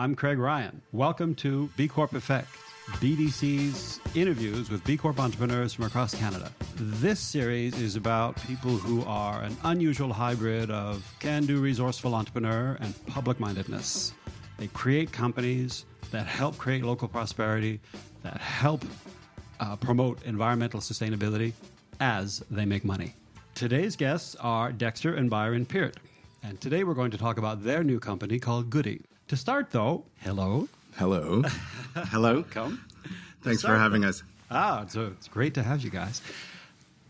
I'm Craig Ryan. Welcome to B Corp Effect, BDC's interviews with B Corp entrepreneurs from across Canada. This series is about people who are an unusual hybrid of can do resourceful entrepreneur and public mindedness. They create companies that help create local prosperity, that help uh, promote environmental sustainability as they make money. Today's guests are Dexter and Byron Peart. And today we're going to talk about their new company called Goodee. To start, though, hello. Hello. Hello. Come. Thanks for having us. Ah, so it's great to have you guys.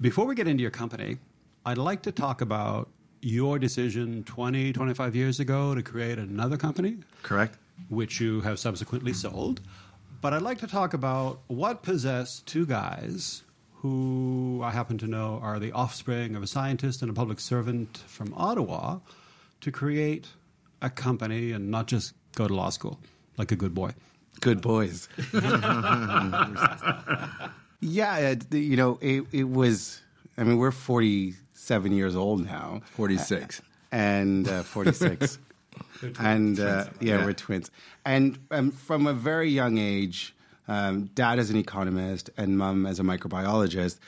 Before we get into your company, I'd like to talk about your decision 20, 25 years ago to create another company, Correct? which you have subsequently sold. But I'd like to talk about what possessed two guys who I happen to know are the offspring of a scientist and a public servant from Ottawa to create a company and not just go to law school like a good boy. Good boys. yeah, it, you know, it, it was, I mean, we're 47 years old now. 46. And uh, 46. and uh, yeah, Yeah. we're twins. And um, from a very young age, um, dad as an economist and mom as a microbiologist,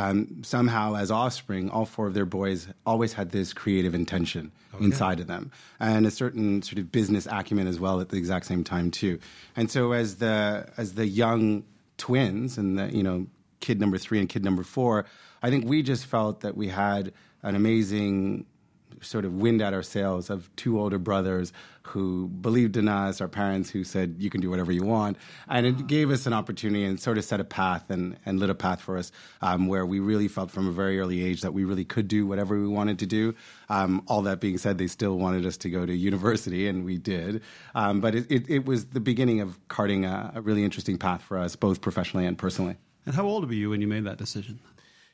um, somehow as offspring, all four of their boys always had this creative intention inside of them, and a certain sort of business acumen as well at the exact same time too. And so as the as the young twins and the you know kid number three and kid number four, I think we just felt that we had an amazing sort of wind at our sails of two older brothers who believed in us, our parents who said, you can do whatever you want. And it gave us an opportunity and sort of set a path and, and lit a path for us um, where we really felt from a very early age that we really could do whatever we wanted to do. Um, all that being said, they still wanted us to go to university, and we did. Um, but it, it, it was the beginning of carting a, a really interesting path for us, both professionally and personally. And how old were you when you made that decision?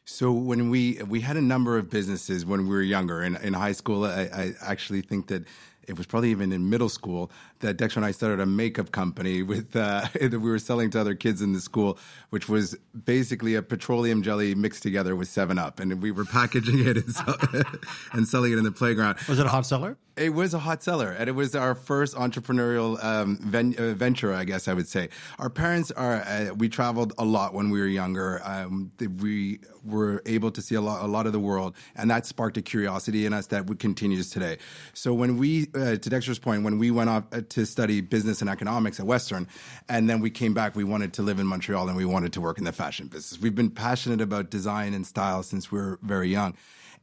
So when we we had a number of businesses when we were younger. In, in high school, I, I actually think that it was probably even in middle school that Dexter and I started a makeup company with uh, that we were selling to other kids in the school, which was basically a petroleum jelly mixed together with Seven Up, and we were packaging it and, sell- and selling it in the playground. Was it a hot seller? It was a hot seller, and it was our first entrepreneurial um, ven- uh, venture, I guess I would say. Our parents are. Uh, we traveled a lot when we were younger. Um, we were able to see a lot, a lot of the world, and that sparked a curiosity in us that would continues today. So when we, uh, to Dexter's point, when we went off uh, to study business and economics at Western, and then we came back, we wanted to live in Montreal and we wanted to work in the fashion business. We've been passionate about design and style since we were very young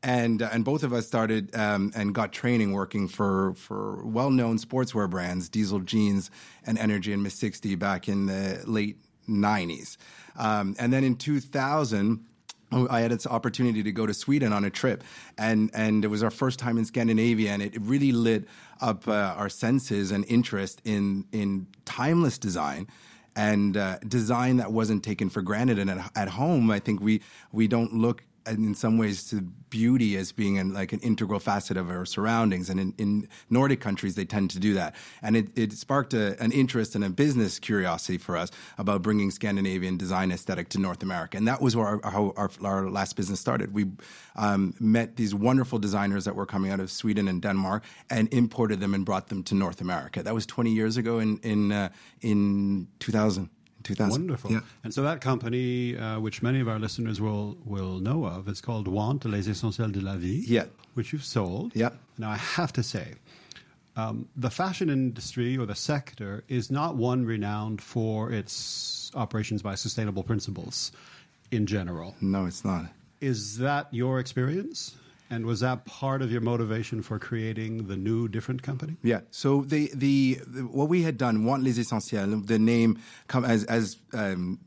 and uh, and both of us started um, and got training working for for well known sportswear brands, Diesel Jeans and Energy and Miss Sixty back in the late '90s, um, and then in 2000. I had this opportunity to go to Sweden on a trip, and and it was our first time in Scandinavia, and it really lit up uh, our senses and interest in in timeless design and uh, design that wasn't taken for granted. And at, at home, I think we we don't look in some ways to beauty as being an, like an integral facet of our surroundings. And in, in Nordic countries, they tend to do that. And it, it sparked a, an interest and a business curiosity for us about bringing Scandinavian design aesthetic to North America. And that was where our, how our, our last business started. We um, met these wonderful designers that were coming out of Sweden and Denmark and imported them and brought them to North America. That was 20 years ago in, in, uh, in 2000. 2000. Wonderful. Yeah. And so that company, uh, which many of our listeners will will know of, is called Want Les Essentiels de la Vie. Yeah. Which you've sold. Yeah. Now I have to say, um, the fashion industry or the sector is not one renowned for its operations by sustainable principles, in general. No, it's not. Is that your experience? And was that part of your motivation for creating the new, different company? Yeah. So the, the the what we had done, Want les essentiels, the name come as as um,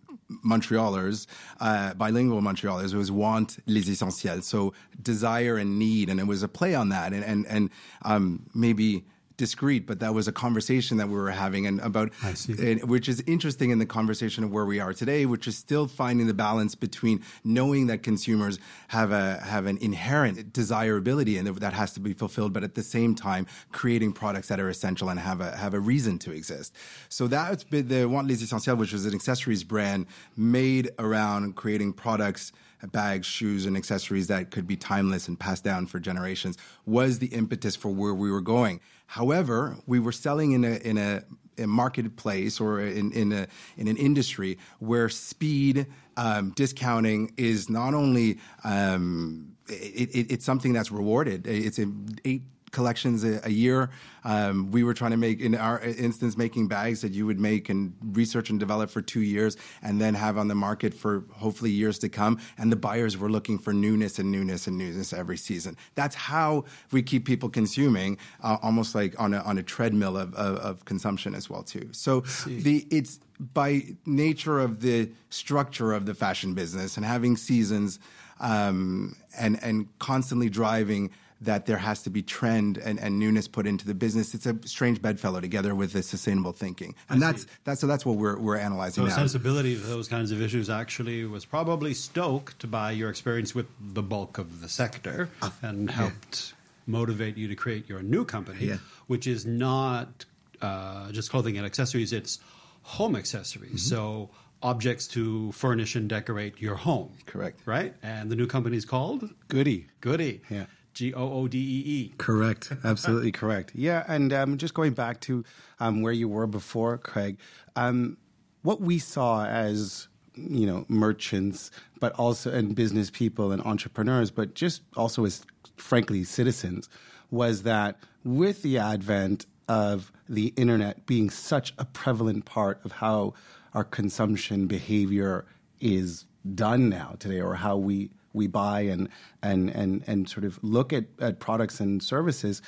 Montrealers, uh, bilingual Montrealers, it was want les essentiels. So desire and need, and it was a play on that, and and and um, maybe discreet, but that was a conversation that we were having and about, and- which is interesting in the conversation of where we are today, which is still finding the balance between knowing that consumers have a have an inherent desirability and that has to be fulfilled, but at the same time creating products that are essential and have a have a reason to exist. So that's been the Want Les Essentiels, which was an accessories brand made around creating products bags, shoes, and accessories that could be timeless and passed down for generations was the impetus for where we were going. However, we were selling in a in a a marketplace or in in a in an industry where speed um, discounting is not only um, it, it, it's something that's rewarded. It's an eight collections a, a year. Um, we were trying to make, in our instance, making bags that you would make and research and develop for two years and then have on the market for hopefully years to come. And the buyers were looking for newness and newness and newness every season. That's how we keep people consuming, uh, almost like on a, on a treadmill of, of, of consumption as well too. So the it's by nature of the structure of the fashion business and having seasons um, and and constantly driving that there has to be trend and, and newness put into the business. It's a strange bedfellow together with the sustainable thinking, and that's that's so that's what we're we're analyzing. So now. sensibility to those kinds of issues actually was probably stoked by your experience with the bulk of the sector Uh, and helped motivate you to create your new company, Yeah. which is not uh, just clothing and accessories; it's home accessories. Mm-hmm. So objects to furnish and decorate your home. Correct. Right, and the new company is called Goodee. Goodee. Yeah. G O O D E E. Correct. Absolutely correct. Yeah, and um, just going back to um, where you were before, Craig, um, what we saw as you know merchants, but also and business people and entrepreneurs, but just also as frankly citizens, was that with the advent of the internet being such a prevalent part of how our consumption behavior is done now today, or how we we buy and and and and sort of look at, at products and services,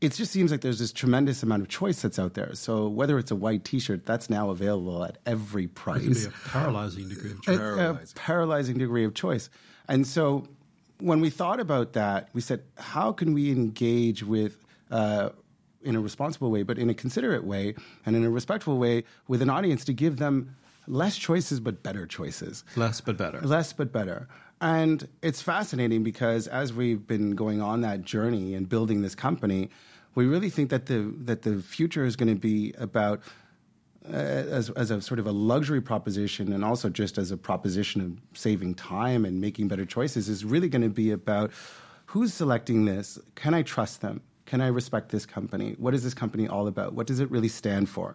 it just seems like there's this tremendous amount of choice that's out there. So whether it's a white T-shirt, that's now available at every price be a paralyzing degree of choice. a, Paralyzing. paralyzing degree of choice. And so when we thought about that, we said, how can we engage with, uh, in a responsible way, but in a considerate way and in a respectful way with an audience to give them less choices but better choices? Less but better. Less but better. And it's fascinating because as we've been going on that journey and building this company, we really think that the that the future is going to be about uh, as, as a sort of a luxury proposition and also just as a proposition of saving time and making better choices is really going to be about who's selecting this? Can I trust them? Can I respect this company? What is this company all about? What does it really stand for?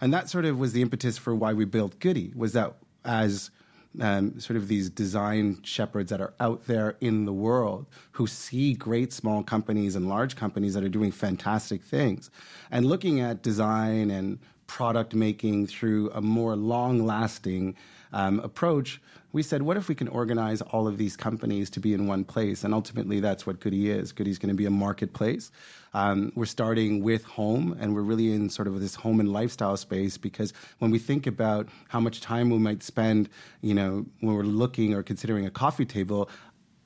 And that sort of was the impetus for why we built Goodee, was that as um, sort of these design shepherds that are out there in the world who see great small companies and large companies that are doing fantastic things. And looking at design and product making through a more long lasting um, approach, we said, what if we can organize all of these companies to be in one place? And ultimately, that's what Goodee is. Goodee's going to be a marketplace. Um, we're starting with home, and we're really in sort of this home and lifestyle space because when we think about how much time we might spend, you know, when we're looking or considering a coffee table,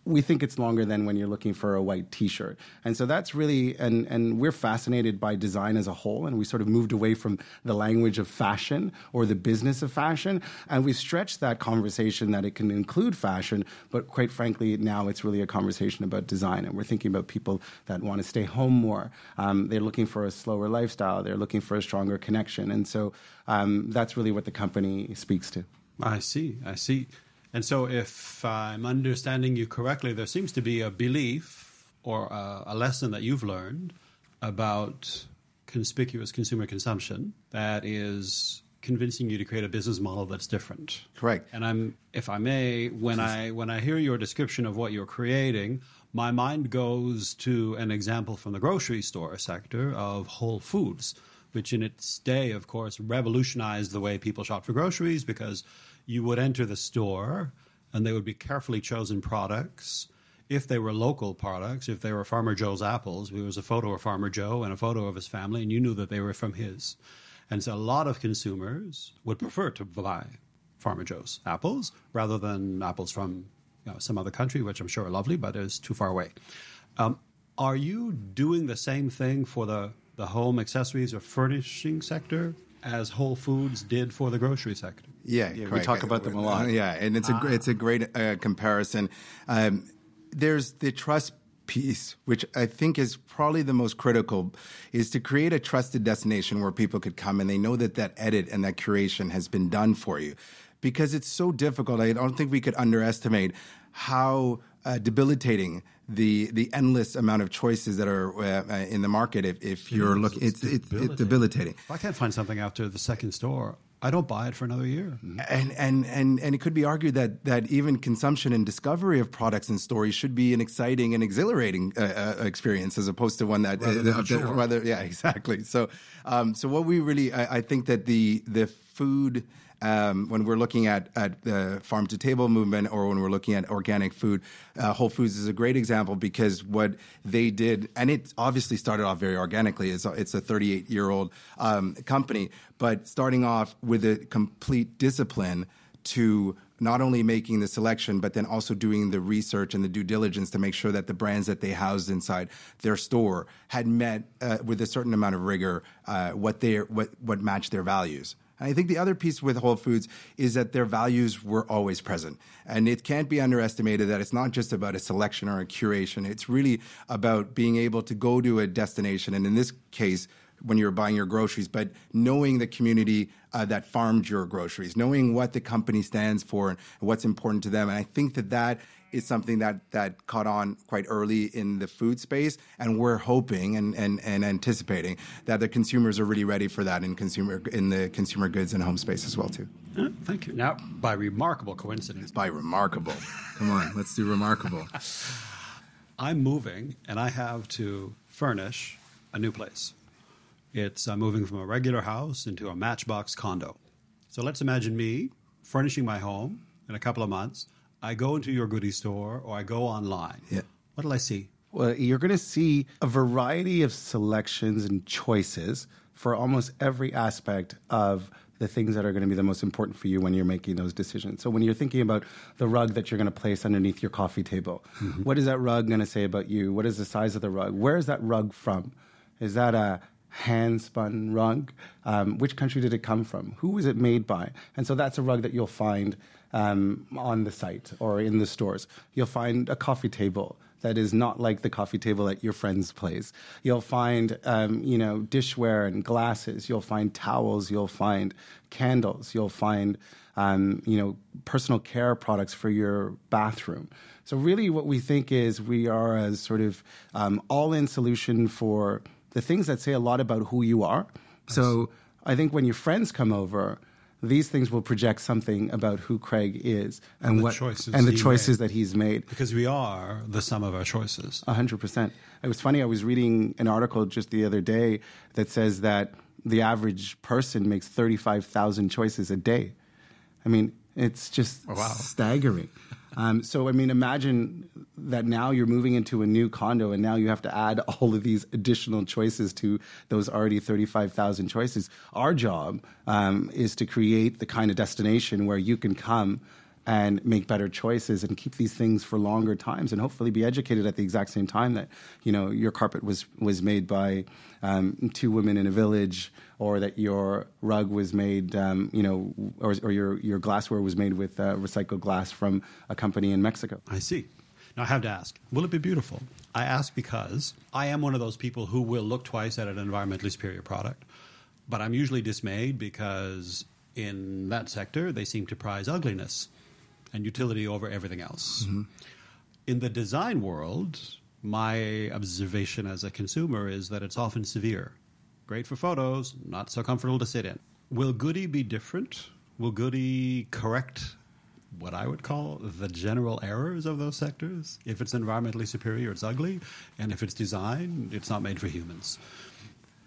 we think it's longer than when you're looking for a white t-shirt and so that's really and and we're fascinated by design as a whole and we sort of moved away from the language of fashion or the business of fashion and we stretched that conversation that it can include fashion but quite frankly now it's really a conversation about design and we're thinking about people that want to stay home more um, they're looking for a slower lifestyle they're looking for a stronger connection and so um, that's really what the company speaks to I see. I see. And so, if I'm understanding you correctly, there seems to be a belief or a, a lesson that you've learned about conspicuous consumer consumption that is convincing you to create a business model that's different. Correct. And I'm, if I may, when I when I hear your description of what you're creating, my mind goes to an example from the grocery store sector of Whole Foods, which in its day, of course, revolutionized the way people shop for groceries because you would enter the store and they would be carefully chosen products. If they were local products, if they were Farmer Joe's apples, there was a photo of Farmer Joe and a photo of his family, and you knew that they were from his. And so a lot of consumers would prefer to buy Farmer Joe's apples rather than apples from you know, some other country, which I'm sure are lovely, but is too far away. Um, are you doing the same thing for the, the home accessories or furnishing sector as Whole Foods did for the grocery sector? Yeah, Yeah, we talk about them a lot. Uh, yeah, and it's a it's a great uh, comparison. Um, there's the trust piece, which I think is probably the most critical, is to create a trusted destination where people could come and they know that that edit and that curation has been done for you, because it's so difficult. I don't think we could underestimate how uh, debilitating the the endless amount of choices that are uh, in the market. If, if you're looking, it's, it's, it's debilitating. If I can't find something after the second store, I don't buy it for another year. And, and, and, and it could be argued that, that even consumption and discovery of products and stories should be an exciting and exhilarating uh, uh, experience as opposed to one that rather, uh, that, rather yeah, exactly. So, um, so what we really, I, I think that the, the food, um, when we're looking at, at the farm to table movement or when we're looking at organic food, uh, Whole Foods is a great example because what they did, and it obviously started off very organically. It's a, it's a 38 year old um, company, but starting off with a complete discipline to not only making the selection, but then also doing the research and the due diligence to make sure that the brands that they housed inside their store had met uh, with a certain amount of rigor uh, what they what what matched their values. And I think the other piece with Whole Foods is that their values were always present. And it can't be underestimated that it's not just about a selection or a curation. It's really about being able to go to a destination, and in this case, when you're buying your groceries, but knowing the community uh, that farmed your groceries, knowing what the company stands for and what's important to them. And I think that that is something that that caught on quite early in the food space, and we're hoping and, and, and anticipating that the consumers are really ready for that in consumer in the consumer goods and home space as well too. Thank you. Now, by remarkable coincidence, by remarkable. Come on, let's do remarkable. I'm moving, and I have to furnish a new place. It's uh, moving from a regular house into a matchbox condo. So let's imagine me furnishing my home in a couple of months. I go into your Goodee store or I go online. Yeah. What'll I see? Well, you're going to see a variety of selections and choices for almost every aspect of the things that are going to be the most important for you when you're making those decisions. So when you're thinking about the rug that you're going to place underneath your coffee table, mm-hmm. what is that rug going to say about you? What is the size of the rug? Where is that rug from? Is that a hand spun rug? Um, which country did it come from? Who was it made by? And so that's a rug that you'll find um, on the site or in the stores. You'll find a coffee table that is not like the coffee table at your friend's place. You'll find, um, you know, dishware and glasses. You'll find towels. You'll find candles. You'll find, um, you know, personal care products for your bathroom. So really, what we think is we are a sort of um, all-in solution for the things that say a lot about who you are. So I think when your friends come over these things will project something about who Craig is and, and what and the choices made. that he's made. Because we are the sum of our choices. hundred percent. It was funny. I was reading an article just the other day that says that the average person makes thirty-five thousand choices a day. I mean, it's just oh, wow. staggering. Um, so, I mean, imagine that now you're moving into a new condo and now you have to add all of these additional choices to those already 35,000 choices. Our job um, is to create the kind of destination where you can come and make better choices and keep these things for longer times and hopefully be educated at the exact same time that you know your carpet was was made by um, two women in a village or that your rug was made um, you know or, or, your your glassware was made with uh, recycled glass from a company in Mexico. I see. Now I have to ask, will it be beautiful? I ask because I am one of those people who will look twice at an environmentally superior product, but I'm usually dismayed because in that sector they seem to prize ugliness and utility over everything else. Mm-hmm. In the design world, my observation as a consumer is that it's often severe. Great for photos, not so comfortable to sit in. Will Goodee be different? Will Goodee correct what I would call the general errors of those sectors? If it's environmentally superior, it's ugly, and if it's design, it's not made for humans.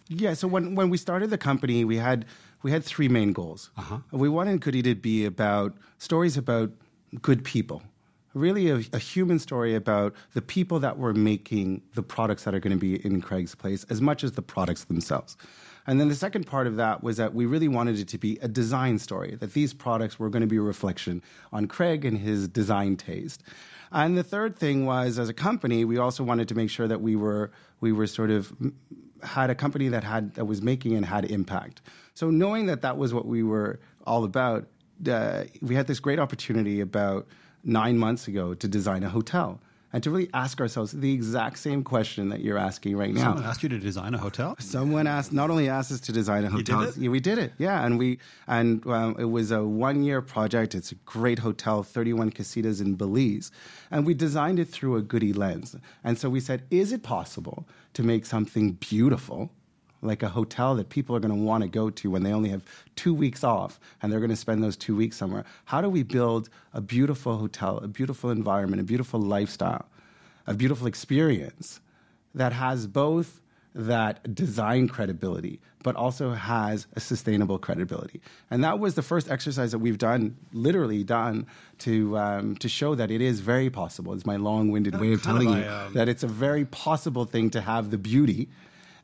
Yeah, so when, when we started the company, we had we had three main goals. Uh-huh. We wanted Goodee to be about stories about good people. Really, a, a, human story about the people that were making the products that are going to be in Craig's place, as much as the products themselves. And then the second part of that was that we really wanted it to be a design story, that these products were going to be a reflection on Craig and his design taste. And the third thing was, as a company, we also wanted to make sure that we were we were sort of had a company that had that was making and had impact. So knowing that that was what we were all about, uh, we had this great opportunity about nine months ago to design a hotel. and to really ask ourselves the exact same question that you're asking right now. Someone asked you to design a hotel? Someone asked, not only asked us to design a hotel, did it? Yeah, we did it, yeah, and we and um, it was a one year project. It's a great hotel, 31 casitas in Belize, and we designed it through a Goodee lens. And so we said, is it possible to make something beautiful? Like a hotel that people are going to want to go to when they only have two weeks off and they're going to spend those two weeks somewhere. How do we build a beautiful hotel, a beautiful environment, a beautiful lifestyle, a beautiful experience that has both that design credibility, but also has a sustainable credibility. And that was the first exercise that we've done, literally done, to um, to show that it is very possible. It's my long-winded way of telling you um, that it's a very possible thing to have the beauty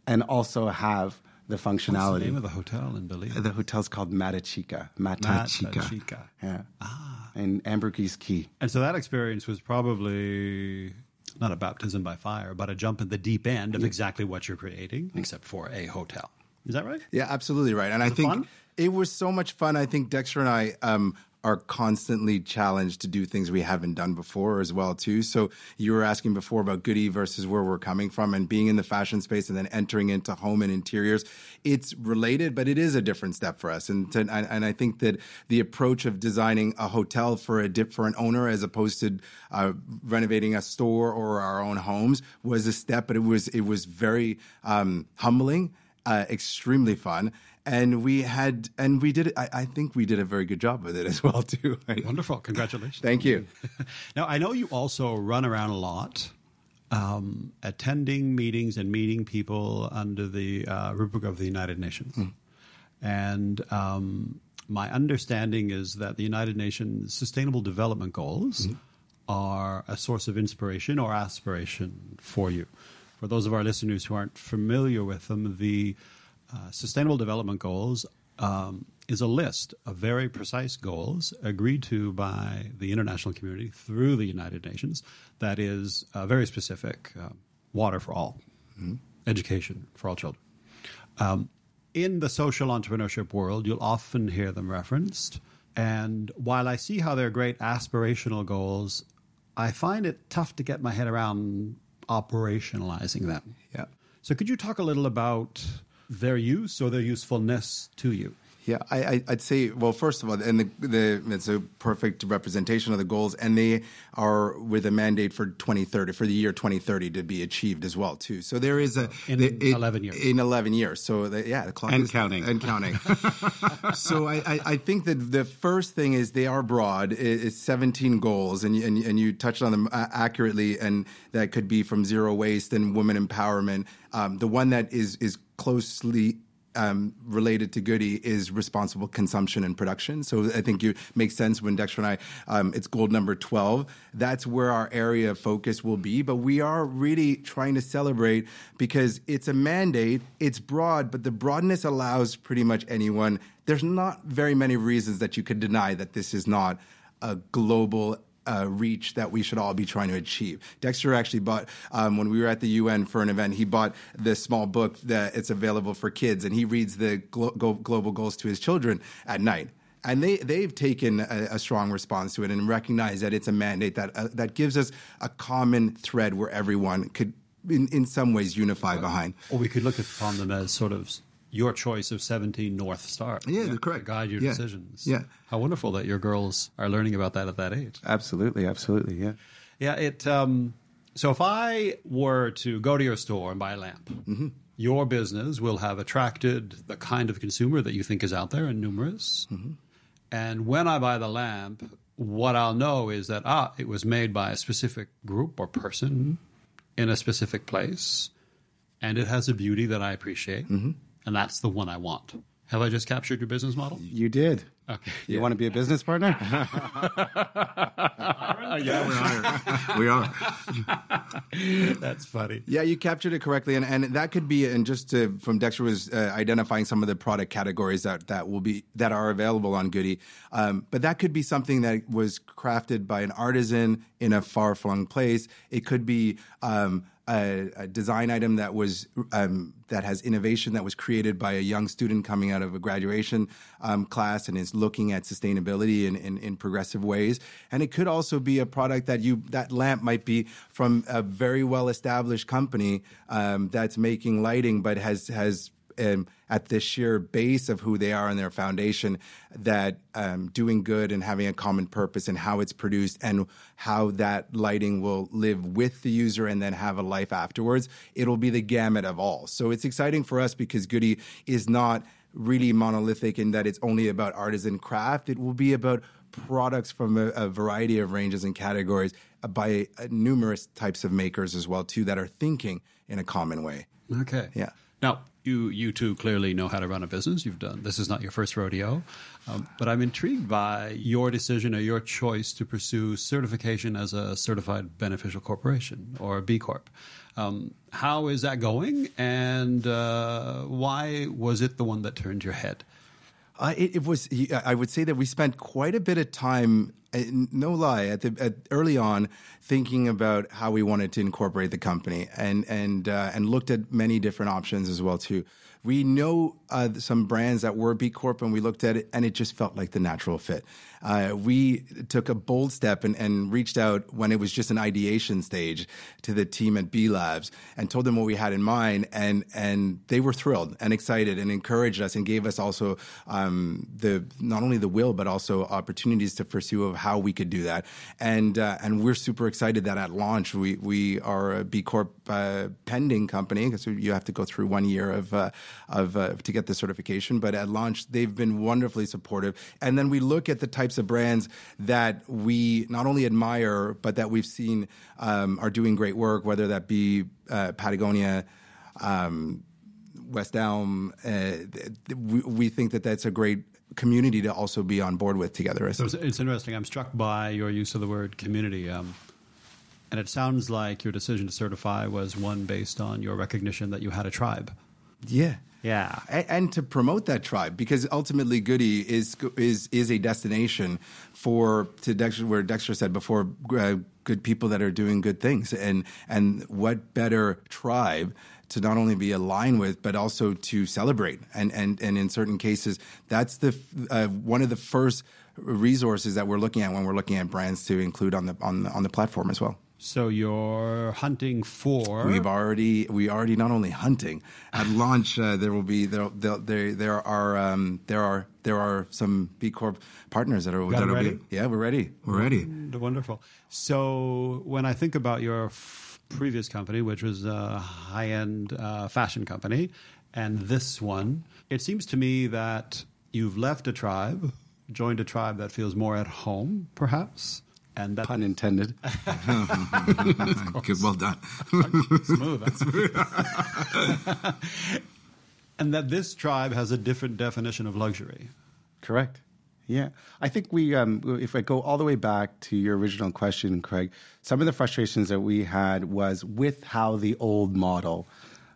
and also have the What's the functionality. name of the hotel in Belize? the hotel's called Matachica. Matachica. Matachica. Yeah. Ah. And Ambergris Caye. And so that experience was probably not a baptism by fire, but a jump in the deep end of exactly what you're creating, except for a hotel. Is that right? Yeah, absolutely right. And I think fun? it was so much fun. I think Dexter and I um, are constantly challenged to do things we haven't done before as well too. So you were asking before about Goodee versus where we're coming from and being in the fashion space and then entering into home and interiors. It's related, but it is a different step for us. And to, and, I think that the approach of designing a hotel for a different owner as opposed to uh, renovating a store or our own homes was a step, but it was it was very um, humbling uh, extremely fun. And we had, and we did it. I, I think we did a very good job with it as well, too. Wonderful. Congratulations. Thank you. Now, I know you also run around a lot, um, attending meetings and meeting people under the uh, rubric of the United Nations. And um, my understanding is that the United Nations Sustainable Development Goals are a source of inspiration or aspiration for you. For those of our listeners who aren't familiar with them, the uh, Sustainable Development Goals um, is a list of very precise goals agreed to by the international community through the United Nations that is uh, very specific uh, water for all, education for all children. Um, in the social entrepreneurship world, you'll often hear them referenced. And while I see how they're great aspirational goals, I find it tough to get my head around operationalizing them. Yeah. So, could you talk a little about their use or their usefulness to you? Yeah, I, I, I'd say, well, first of all, and the, the, it's a perfect representation of the goals, and they are with a mandate for 2030, for the year 2030 to be achieved as well, too. So there is a In the- 11 years. In 11 years. So the, yeah, the clock And is- counting. and counting. so I, I, I think that the first thing is they are broad. It- It's 17 goals, and you, and, and you touched on them uh, accurately, and that could be from zero waste and women empowerment. Um, the one that is is closely um, related to Goodee is responsible consumption and production. So I think it makes sense when Dexter and I, um, it's gold number 12. That's where our area of focus will be. But we are really trying to celebrate because it's a mandate, it's broad, but the broadness allows pretty much anyone. There's not very many reasons that you could deny that this is not a global uh, reach that we should all be trying to achieve. Dexter actually bought um, when we were at the UN for an event. He bought this small book that it's available for kids, and he reads the glo- global goals to his children at night. And they they've taken a, a strong response to it and recognize that it's a mandate that uh, that gives us a common thread where everyone could, in, in some ways, unify behind. Or we could look upon them as sort of your choice of 17 North Star. Yeah, to correct. guide your Yeah. decisions. Yeah. How wonderful that your girls are learning about that at that age. Absolutely, absolutely, yeah. Yeah, it. Um, so if I were to go to your store and buy a lamp, Mm-hmm. your business will have attracted the kind of consumer that you think is out there and numerous. Mm-hmm. And when I buy the lamp, what I'll know is that ah, it was made by a specific group or person in a specific place, and it has a beauty that I appreciate, Mm-hmm. And that's the one I want. Have I just captured your business model? You did. Okay. You want to be a business partner? yeah, we are. we are. That's funny. Yeah, you captured it correctly, and, and that could be, and just to, from Dexter was uh, identifying some of the product categories that that will be that are available on Goodee, um, but that could be something that was crafted by an artisan in a far flung place. It could be um, a, a design item that was um, that has innovation that was created by a young student coming out of a graduation um, class and is looking at sustainability in, in, in, progressive ways. And it could also be a product that you that lamp might be from a very well established company um, that's making lighting, but has has um, at the sheer base of who they are and their foundation that um, doing good and having a common purpose and how it's produced and how that lighting will live with the user and then have a life afterwards it'll be the gamut of all. So it's exciting for us because Goodee is not really monolithic in that it's only about artisan craft. It will be about products from a, a variety of ranges and categories by uh, numerous types of makers as well too that are thinking in a common way. Okay. Yeah. Now you you two clearly know how to run a business. You've done this is not your first rodeo, um, but I'm intrigued by your decision or your choice to pursue certification as a certified beneficial corporation or a B Corp. Um, how is that going, and uh, why was it the one that turned your head? Uh, it, it, was. I would say that we spent quite a bit of time. Uh, no lie, at the at early on, thinking about how we wanted to incorporate the company, and and uh, and looked at many different options as well too. We know uh, some brands that were B Corp, and we looked at it, and it just felt like the natural fit. Uh, we took a bold step and, and, reached out when it was just an ideation stage to the team at B Labs and told them what we had in mind, and and they were thrilled and excited and encouraged us and gave us also um, the not only the will but also opportunities to pursue of how we could do that. And uh, and we're super excited that at launch we we are a B Corp uh, pending company because you have to go through one year of uh, of uh, to get the certification. But at launch they've been wonderfully supportive, and then we look at the types of brands that we not only admire, but that we've seen um, are doing great work, whether that be uh, Patagonia, um, West Elm. Uh, we, we think that that's a great community to also be on board with together. So it's, it's, interesting. I'm struck by your use of the word community. Um, and it sounds like your decision to certify was one based on your recognition that you had a tribe. Yeah. Yeah, and, and, to promote that tribe because ultimately Goodee is is is a destination for to Dexter where Dexter said before uh, good people that are doing good things and and what better tribe to not only be aligned with but also to celebrate and and and in certain cases that's the uh, one of the first resources that we're looking at when we're looking at brands to include on the on the, on the platform as well. So you're hunting for. We've already we already not only hunting at launch. Uh, there will be there there there are um, there are there are some B Corp partners that are that will ready? be yeah we're ready we're ready wonderful. So when I think about your f- previous company, which was a high end uh, fashion company, and this one, it seems to me that you've left a tribe, joined a tribe that feels more at home, perhaps and that pun intended. Good, well done. Smooth. and that this tribe has a different definition of luxury. Correct. Yeah, I think we, um, if I go all the way back to your original question, Craig, some of the frustrations that we had was with how the old model,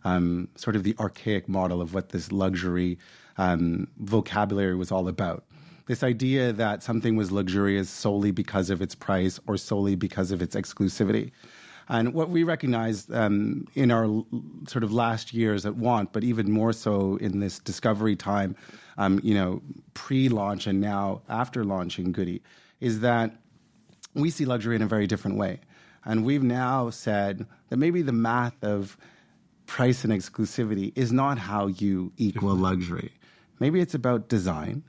um, sort of the archaic model of what this luxury um, vocabulary was all about this idea that something was luxurious solely because of its price or solely because of its exclusivity. And what we recognized um, in our sort of last years at Want, but even more so in this discovery time, um, you know, pre-launch and now after launching Goodee, is that we see luxury in a very different way. And we've now said that maybe the math of price and exclusivity is not how you equal luxury. Maybe it's about design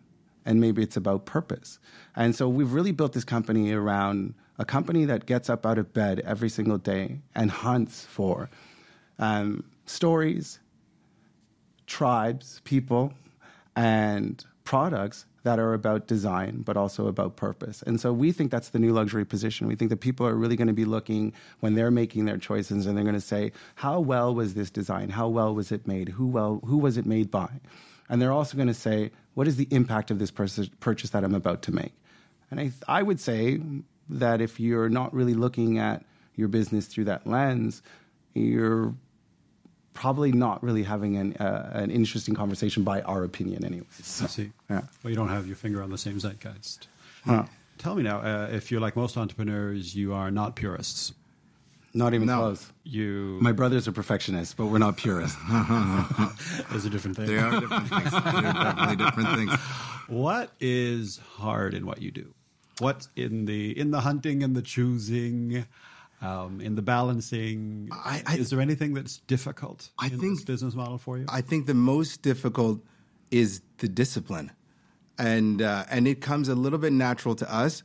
and maybe it's about purpose. And so we've really built this company around a company that gets up out of bed every single day and hunts for um, stories, tribes, people, and products that are about design, but also about purpose. And so we think that's the new luxury position. We think that people are really going to be looking when they're making their choices and they're going to say, how well was this design? How well was it made? Who well who was it made by? And they're also going to say, what is the impact of this purchase that I'm about to make? And I, I would say that if you're not really looking at your business through that lens, you're probably not really having an, uh, an interesting conversation by our opinion anyways. So, I see. Yeah. Well, you don't have your finger on the same zeitgeist. Huh. Tell me now, uh, if you're like most entrepreneurs, you are not purists. Not even No. close. You My brothers are perfectionists, but we're not purists. is a different thing. They are different things. They're definitely different things. What is hard in what you do? What's in the in the hunting and the choosing, um, in the balancing? I- I- is there anything that's difficult I in this think- business model for you? I think the most difficult is the discipline, and uh, and it comes a little bit natural to us,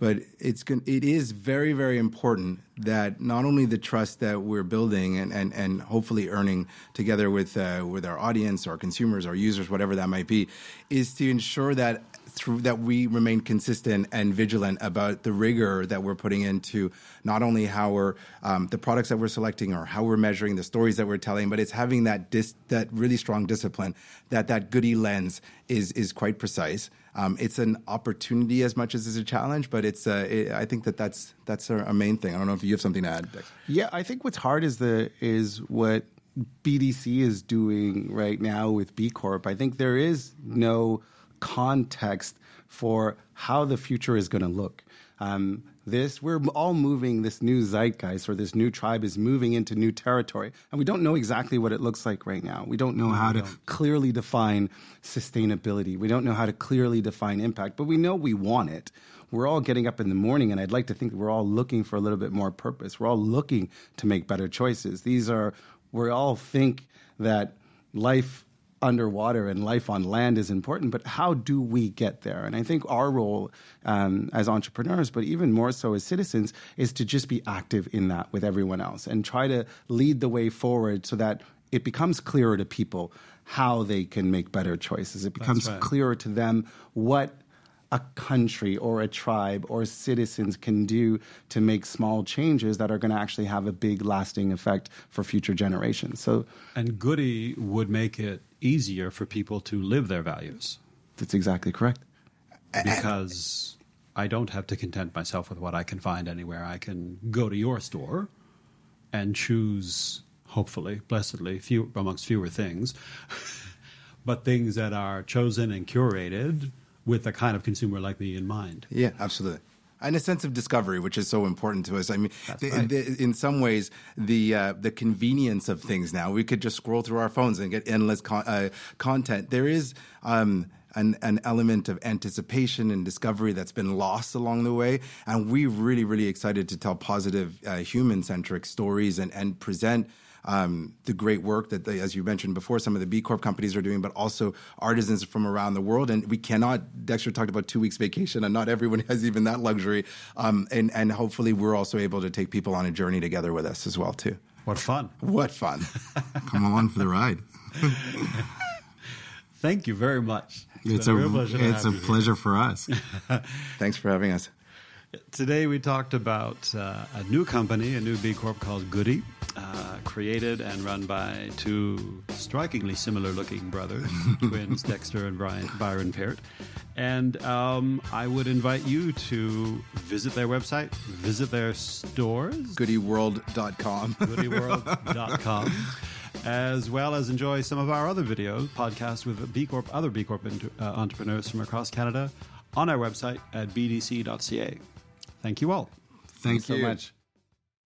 but it's it is very very important that not only the trust that we're building and and, and hopefully earning together with uh, with our audience, our consumers, our users, whatever that might be, is to ensure that through that we remain consistent and vigilant about the rigor that we're putting into not only how we're um, the products that we're selecting or how we're measuring the stories that we're telling, but it's having that dis- that really strong discipline that that Goodee lens is is quite precise. Um, it's an opportunity as much as it's a challenge, but it's uh, it, I think that that's that's a, main thing. I don't know if you have something to add. Yeah, I think what's hard is the is what BDC is doing right now with B Corp. I think there is no context for how the future is going to look. Um, this we're all moving. This new zeitgeist or this new tribe is moving into new territory, and we don't know exactly what it looks like right now. We don't know how to clearly define sustainability. We don't know how to clearly define impact, but we know we want it we're all getting up in the morning, and I'd like to think that we're all looking for a little bit more purpose. We're all looking to make better choices. These are, we all think that life underwater and life on land is important, but how do we get there? And I think our role um, as entrepreneurs, but even more so as citizens, is to just be active in that with everyone else and try to lead the way forward so that it becomes clearer to people how they can make better choices. It becomes right. clearer to them what a country or a tribe or citizens can do to make small changes that are going to actually have a big lasting effect for future generations. So and Goodee would make it easier for people to live their values that's exactly correct. because I don't have to content myself with what I can find anywhere. I can go to your store and choose, hopefully, blessedly, few amongst fewer things, but things that are chosen and curated with a kind of consumer like me in mind. Yeah, absolutely. And a sense of discovery, which is so important to us. I mean, the, right. the, in some ways, the uh, the convenience of things now, we could just scroll through our phones and get endless con- uh, content. There is um, an, an element of anticipation and discovery that's been lost along the way, and we're really, really excited to tell positive, uh, human centric stories and and present um, the great work that, they, as you mentioned before, some of the B Corp companies are doing, but also artisans from around the world. And we cannot, Dexter talked about two weeks vacation, and not everyone has even that luxury. Um, and, and hopefully, we're also able to take people on a journey together with us as well, too. What fun. What fun. Come along for the ride. Thank you very much. It's been a, real pleasure it's a have here. pleasure for us. Thanks for having us. Today we talked about uh, a new company, a new B Corp called Goodee, uh, created and run by two strikingly similar looking brothers, twins Dexter and Brian, Byron Peart. And um, I would invite you to visit their website, visit their stores, GoodeeWorld.com. goodeeworld.com, as well as enjoy some of our other videos, podcasts with B Corp, other B Corp uh, entrepreneurs from across Canada on our website at bdc.ca. Thank you all. Thank Thanks you so much.